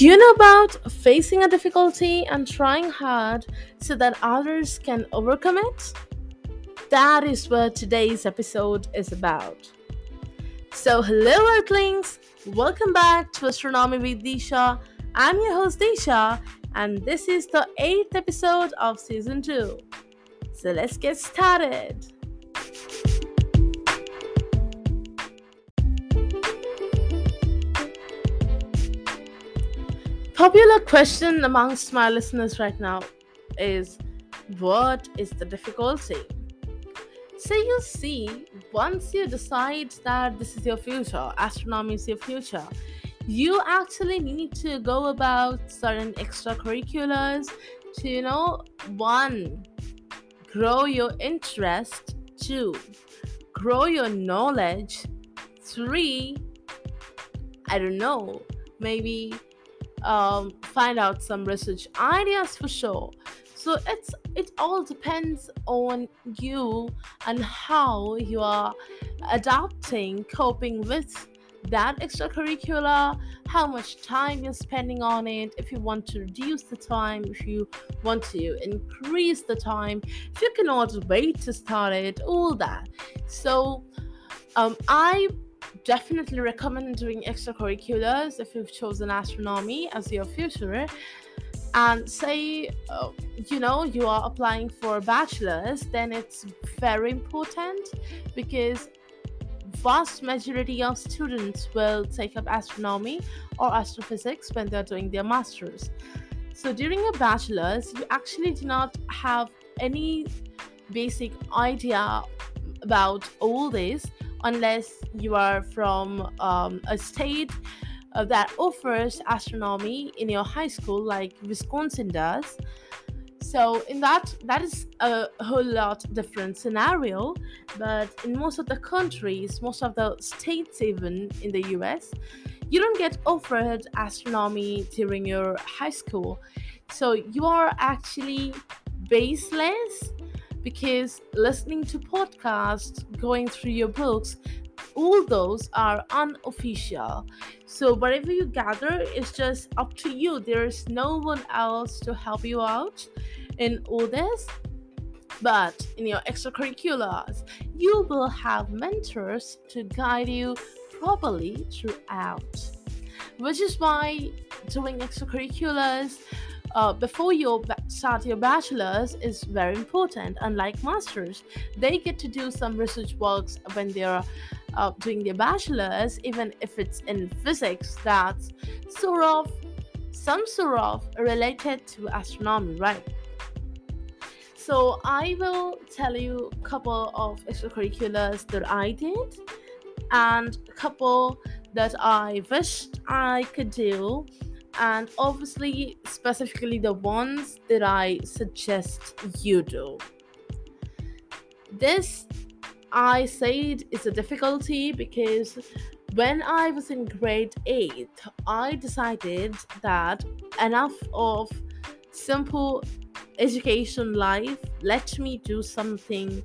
You know about facing a difficulty and trying hard so that others can overcome it? That is what today's episode is about. So, hello, Earthlings! Welcome back to Astronomy with Disha. I'm your host, Disha, and this is the eighth episode of season two. So, let's get started. Popular question amongst my listeners right now is what is the difficulty? So you see, once you decide that this is your future, astronomy is your future, you actually need to go about certain extracurriculars to, you know, one, grow your interest, two, grow your knowledge, three, I don't know, maybe um, find out some research ideas for sure. So it's it all depends on you and how you are adapting coping with that extracurricular how much time you're spending on it if you want to reduce the time if you want to increase the time if you cannot wait to start it all that. So um, i definitely recommend doing extracurriculars if you've chosen astronomy as your future. And say uh, you know you are applying for a bachelor's then it's very important because vast majority of students will take up astronomy or astrophysics when they're doing their masters. So during a bachelor's you actually do not have any basic idea about all this unless you are from um, a state uh, that offers astronomy in your high school, like Wisconsin does. So in that that is a whole lot different scenario, but in most of the countries, most of the states even in the US, you don't get offered astronomy during your high school. So you are actually baseless because listening to podcasts, going through your books, all those are unofficial. So whatever you gather is just up to you. There's no one else to help you out in all this. But in your extracurriculars, you will have mentors to guide you properly throughout. Which is why doing extracurriculars uh, before you start your bachelor's is very important. Unlike masters, they get to do some research works when they're uh, doing their bachelor's, even if it's in physics, that's sort of some sort of related to astronomy, right? So I will tell you a couple of extracurriculars that I did and a couple that I wished I could do and obviously specifically the ones that I suggest you do. This I said it's a difficulty because when I was in grade 8, I decided that enough of simple education life let me do something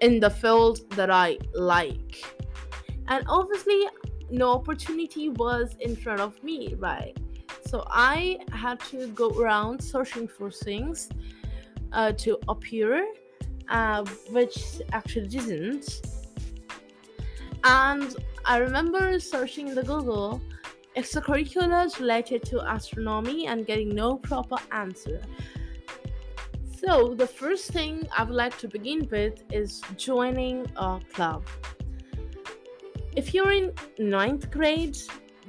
in the field that I like. And obviously, no opportunity was in front of me, right? So I had to go around searching for things uh, to appear, uh, which actually didn't. And I remember searching in the Google extracurriculars related to astronomy and getting no proper answer. So, the first thing I would like to begin with is joining a club if you're in ninth grade,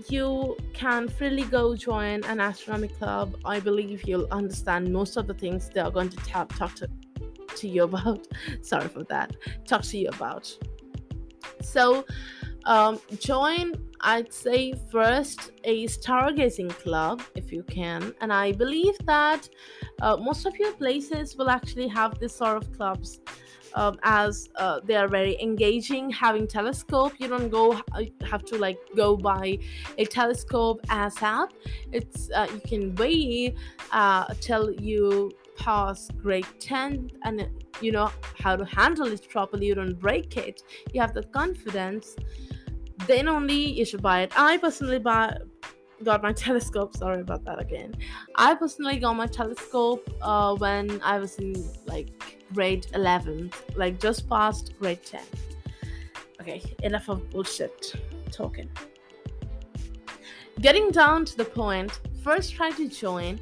you can freely go join an astronomy club. I believe you'll understand most of the things they are going to talk, to, to you about. Sorry for that. Talk to you about. So, um, join, I'd say, first a stargazing club if you can. And I believe that uh, most of your places will actually have this sort of clubs um, as uh, they are very engaging having telescope. You don't go uh, have to like go buy a telescope as app. It's uh, you can wait uh, till you pass grade 10 and you know how to handle it properly. You don't break it. You have the confidence. Then only you should buy it. I personally buy got my telescope. Sorry about that again. I personally got my telescope uh, when I was in like grade 11, like just past grade 10. Okay, enough of bullshit talking. Getting down to the point, first try to join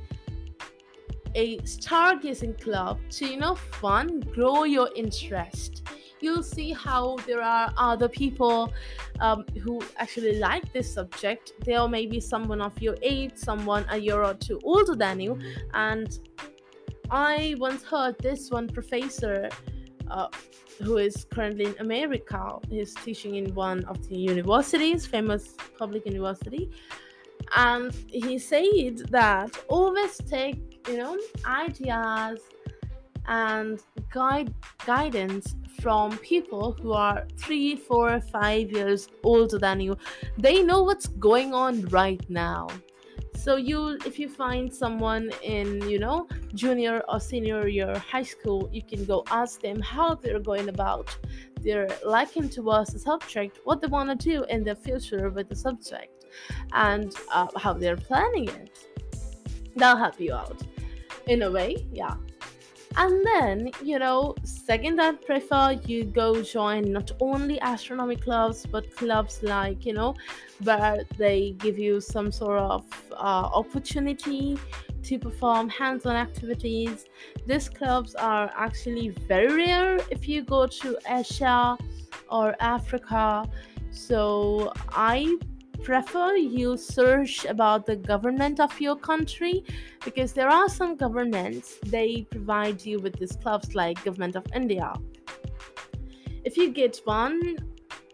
a stargazing club to you know fun grow your interest you'll see how there are other people um, who actually like this subject there may be someone of your age someone a year or two older than you and i once heard this one professor uh, who is currently in america he's teaching in one of the universities famous public university and he said that always take you know ideas and guide guidance from people who are three four five years older than you. They know what's going on right now so you if you find someone in you know junior or senior year high school you can go ask them how they're going about their liking towards the subject what they want to do in the future with the subject and uh, how they're planning it. That'll help you out. In a way yeah and then you know second i'd prefer you go join not only astronomy clubs but clubs like you know where they give you some sort of uh, opportunity to perform hands-on activities. These clubs are actually very rare if you go to asia or africa. So i prefer you search about the government of your country because there are some governments they provide you with these clubs like government of india. If you get one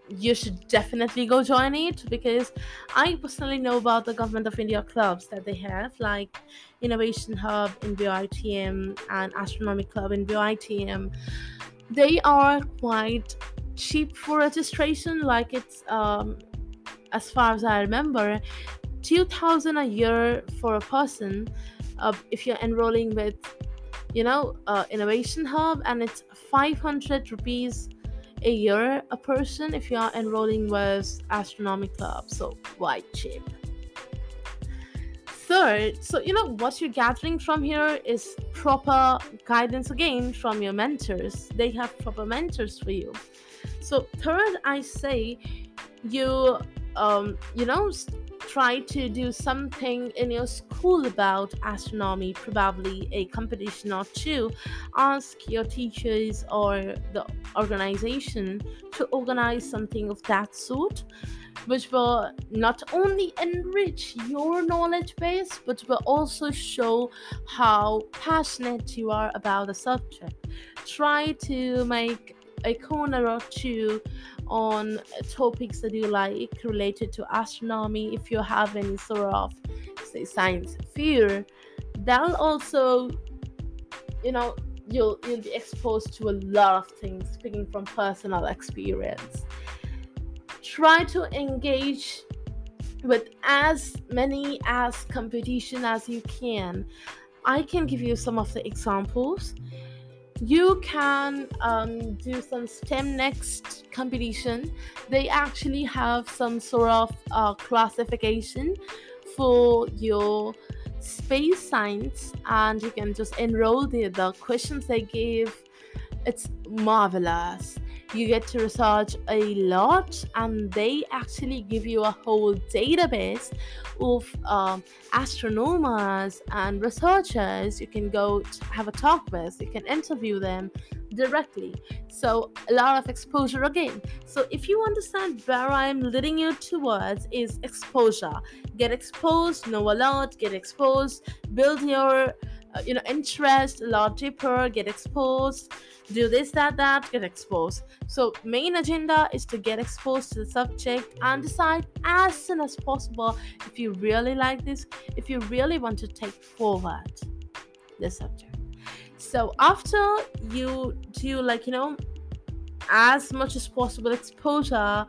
you should definitely go join it because i personally know about the government of india clubs that they have like innovation hub in BITM and astronomy club in BITM they are quite cheap for registration like it's um, as far as I remember, 2000 a year for a person uh, if you're enrolling with you know uh, innovation hub and it's 500 rupees a year a person if you are enrolling with astronomy club. So quite cheap? Third so you know what you're gathering from here is proper guidance again from your mentors. They have proper mentors for you. So third i say you um, you know, try to do something in your school about astronomy, probably a competition or two. Ask your teachers or the organization to organize something of that sort, which will not only enrich your knowledge base, but will also show how passionate you are about the subject. Try to make a corner or two on topics that you like related to astronomy if you have any sort of say science fear that'll also you know you'll you'll be exposed to a lot of things speaking from personal experience. Try to engage with as many as competition as you can. I can give you some of the examples you can um, do some STEM next competition. They actually have some sort of uh, classification for your space science, and you can just enroll the the questions they give. It's marvelous you get to research a lot and they actually give you a whole database of um, astronomers and researchers you can go have a talk with. You can interview them directly. So a lot of exposure again. So if you understand where i'm leading you towards is exposure. Get exposed know a lot get exposed build your uh, you know interest a lot deeper get exposed do this that that get exposed. So main agenda is to get exposed to the subject and decide as soon as possible if you really like this if you really want to take forward the subject. So after you do like you know as much as possible exposure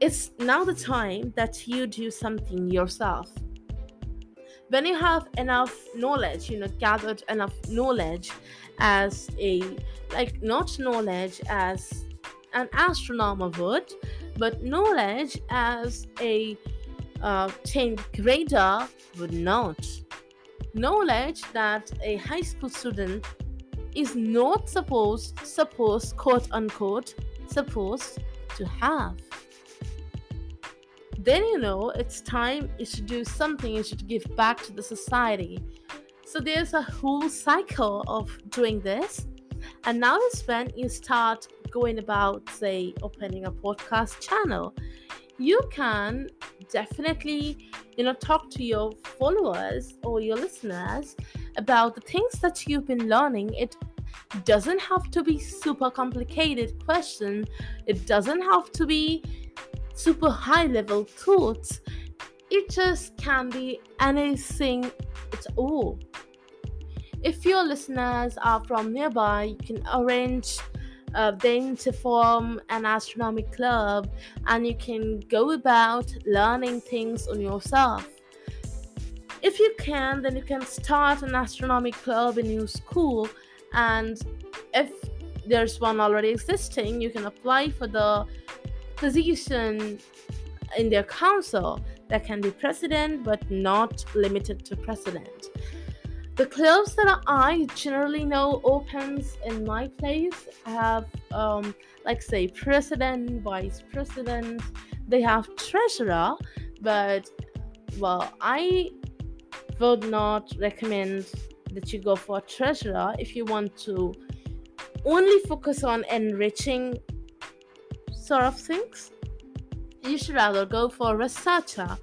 it's now the time that you do something yourself when you have enough knowledge you know gathered enough knowledge as a like not knowledge as an astronomer would but knowledge as a uh, 10th grader would not. Knowledge that a high school student is not supposed, supposed, quote unquote, supposed to have. Then you know it's time you should do something, you should give back to the society. So there's a whole cycle of doing this. And now is when you start going about, say, opening a podcast channel. You can definitely, you know, talk to your followers or your listeners about the things that you've been learning. It doesn't have to be super complicated question. It doesn't have to be super high level thoughts. It just can be anything at all. If your listeners are from nearby, you can arrange uh, then to form an astronomy club and you can go about learning things on yourself. If you can, then you can start an astronomy club in your school, and if there's one already existing, you can apply for the position in their council that can be president but not limited to president. The clubs that I generally know opens in my place have, um, like, say, president, vice president, they have treasurer, but well, I would not recommend that you go for treasurer if you want to only focus on enriching sort of things. You should rather go for a researcher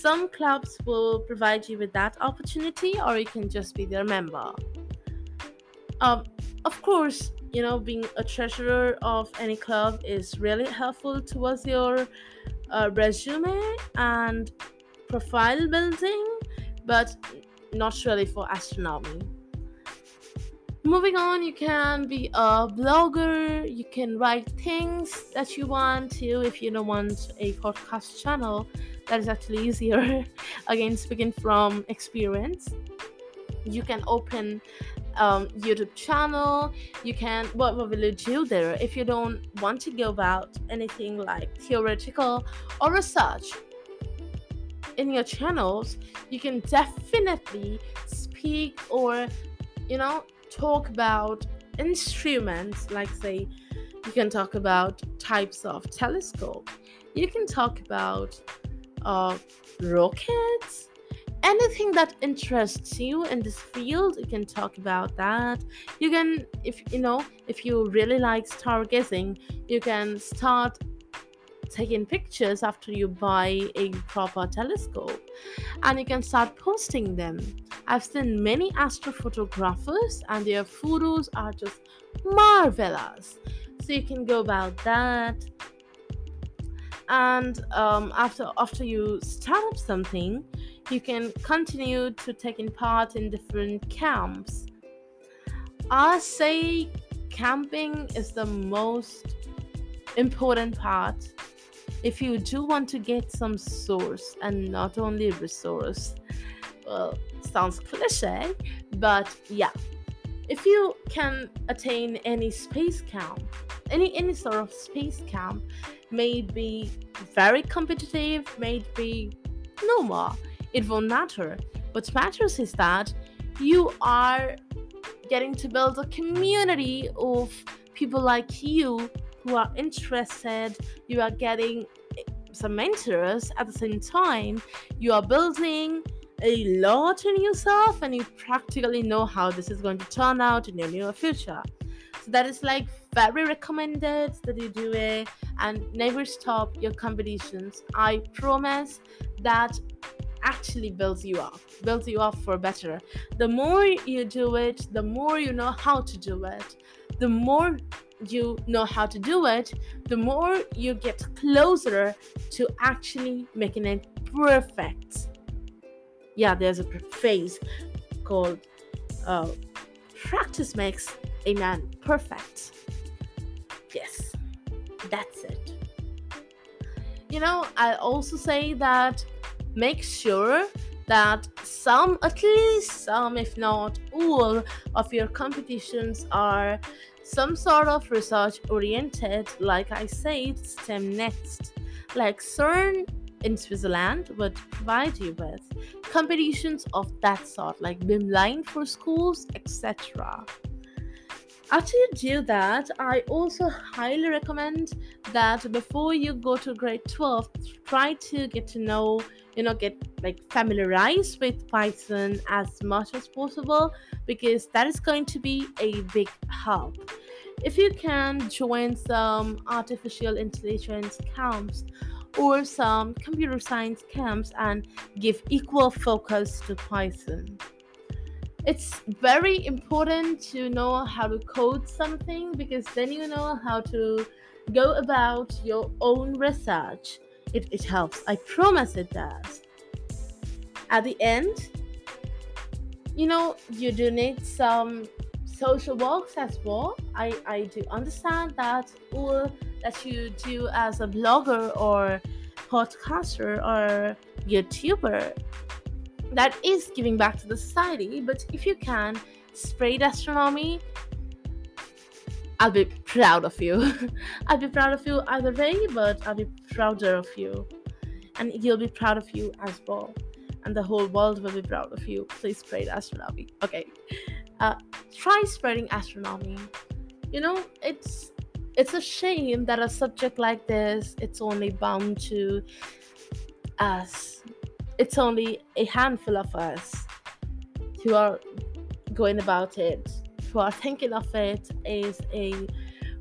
some clubs will provide you with that opportunity, or you can just be their member. Um, of course, you know, being a treasurer of any club is really helpful towards your uh, resume and profile building, but not really for astronomy. Moving on, you can be a blogger, you can write things that you want to if you don't want a podcast channel. That is actually easier. Again speaking from experience you can open um, youtube channel. You can what, will you do there if you don't want to go about anything like theoretical or research? In your channels you can definitely speak or you know talk about instruments like say you can talk about types of telescope. You can talk about uh, rockets. Anything that interests you in this field you can talk about that. You can if you know if you really like stargazing you can start taking pictures after you buy a proper telescope. And you can start posting them i've seen many astrophotographers and their photos are just marvelous. So you can go about that. And um, after after you start up something you can continue to taking part in different camps. I say camping is the most important part. If you do want to get some source and not only resource well sounds cliche but yeah if you can attain any space camp any any sort of space camp may be very competitive, may be no more. It won't matter. What matters is that you are getting to build a community of people like you who are interested. You are getting some mentors at the same time. You are building a lot in yourself and you practically know how this is going to turn out in your near future. So that is like very recommended that you do it and never stop your competitions. I promise that actually builds you up, builds you up for better. The more you do it, the more you know how to do it. The more you know how to do it, the more you get closer to actually making it perfect. Yeah, there's a phase called uh, practice makes a man perfect. Yes, that's it. You know, I also say that make sure that some, at least some, if not all, of your competitions are some sort of research oriented, like I said, STEM next. Like CERN in Switzerland would provide you with competitions of that sort, like Beamline for schools, etc. After you do that, I also highly recommend that before you go to grade 12, try to get to know, you know, get like familiarized with Python as much as possible because that is going to be a big help. If you can join some artificial intelligence camps or some computer science camps and give equal focus to Python it's very important to know how to code something because then you know how to go about your own research. It, it helps. I promise it does. At the end, you know, you do need some social works as well. I, I do understand that all that you do as a blogger or podcaster or YouTuber that is giving back to the society. But if you can spread astronomy, I'll be proud of you. I'll be proud of you either way, but I'll be prouder of you. And you'll be proud of you as well. And the whole world will be proud of you. Please spread astronomy. Okay. Uh, try spreading astronomy. You know, it's it's a shame that a subject like this it's only bound to us it's only a handful of us who are going about it, who are thinking of it as a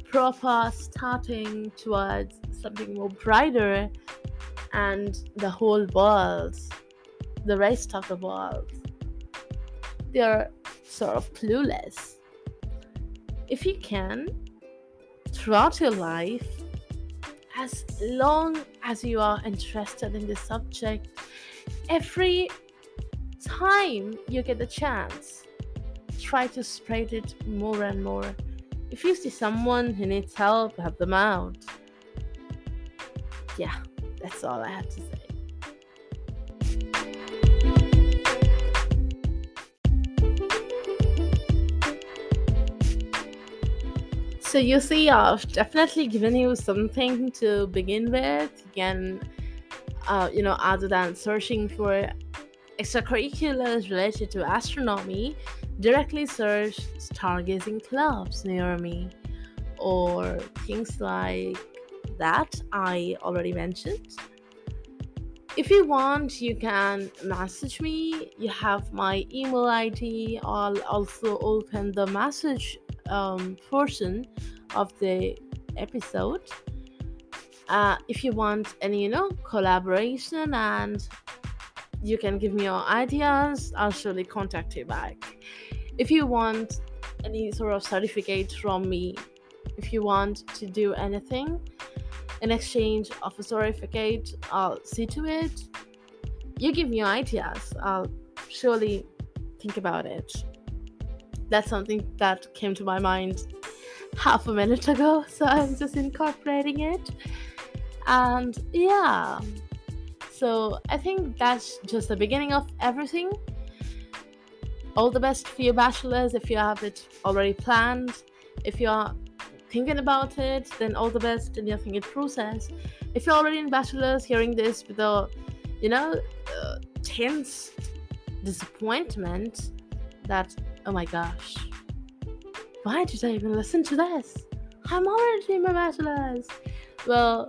proper starting towards something more brighter and the whole world, the rest of the world, they're sort of clueless. If you can, throughout your life, as long as you are interested in the subject, every time you get the chance, try to spread it more and more. If you see someone who needs help, help them out. Yeah, that's all I have to say. So you see, I've definitely given you something to begin with. Can uh, you know, other than searching for extracurriculars related to astronomy, directly search stargazing clubs near me or things like that I already mentioned. If you want, you can message me. You have my email ID. I'll also open the message um, portion of the episode. Uh, if you want any you know collaboration and you can give me your ideas i'll surely contact you back. If you want any sort of certificate from me if you want to do anything in exchange of a certificate i'll see to it. You give me ideas i'll surely think about it that's something that came to my mind half a minute ago so i'm just incorporating it and yeah, so I think that's just the beginning of everything. All the best for your bachelor's if you have it already planned. If you're thinking about it, then all the best in your thinking process. If you're already in bachelor's, hearing this with a, you know, uh, tense disappointment that, oh my gosh, why did I even listen to this? I'm already in my bachelor's. Well,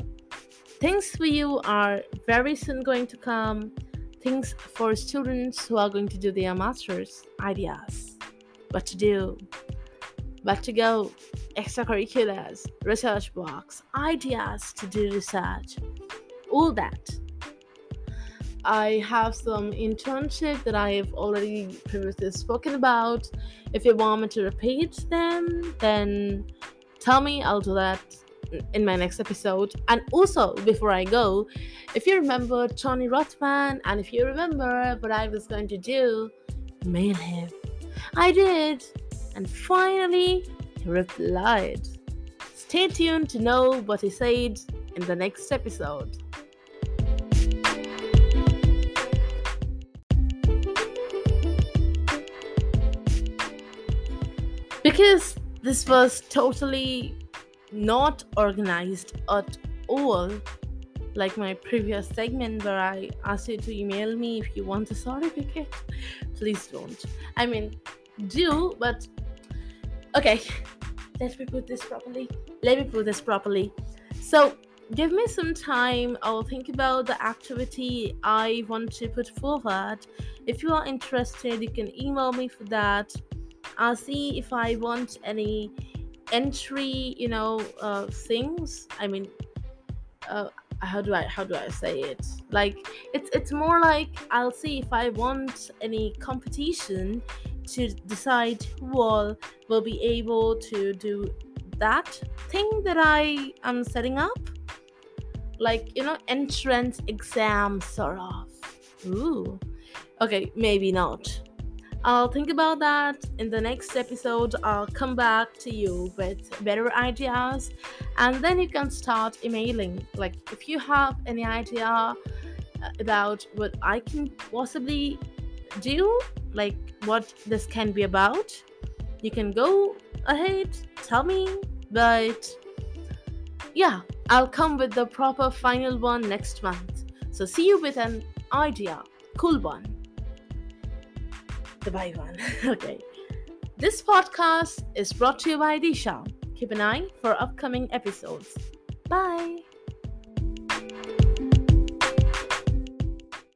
things for you are very soon going to come. Things for students who are going to do their masters ideas. What to do? What to go? Extracurriculars research blocks ideas to do research. All that I have some internship that I have already previously spoken about. If you want me to repeat them, then tell me, I'll do that in my next episode. And also, before I go, if you remember Tony Rothman, and if you remember what I was going to do, mail him. I did. And finally, he replied. Stay tuned to know what he said in the next episode. Because this was totally not organized at all. like my previous segment where I asked you to email me if you want a certificate. Please don't. I mean, do, but okay. Let me put this properly. Let me put this properly. So, give me some time. I'll think about the activity I want to put forward. If you are interested, you can email me for that. I'll see if I want any entry, you know, uh, things. I mean, uh, how do I how do I say it? Like it's it's more like I'll see if I want any competition to decide who all will be able to do that thing that I am setting up. Like, you know, entrance exam sort of. Ooh. Okay, maybe not. I'll think about that in the next episode. I'll come back to you with better ideas and then you can start emailing. Like, if you have any idea about what I can possibly do, like what this can be about, you can go ahead, tell me. But yeah, I'll come with the proper final one next month. So, see you with an idea. Cool one the one. okay. This podcast is brought to you by Disha. Keep an eye for upcoming episodes. Bye.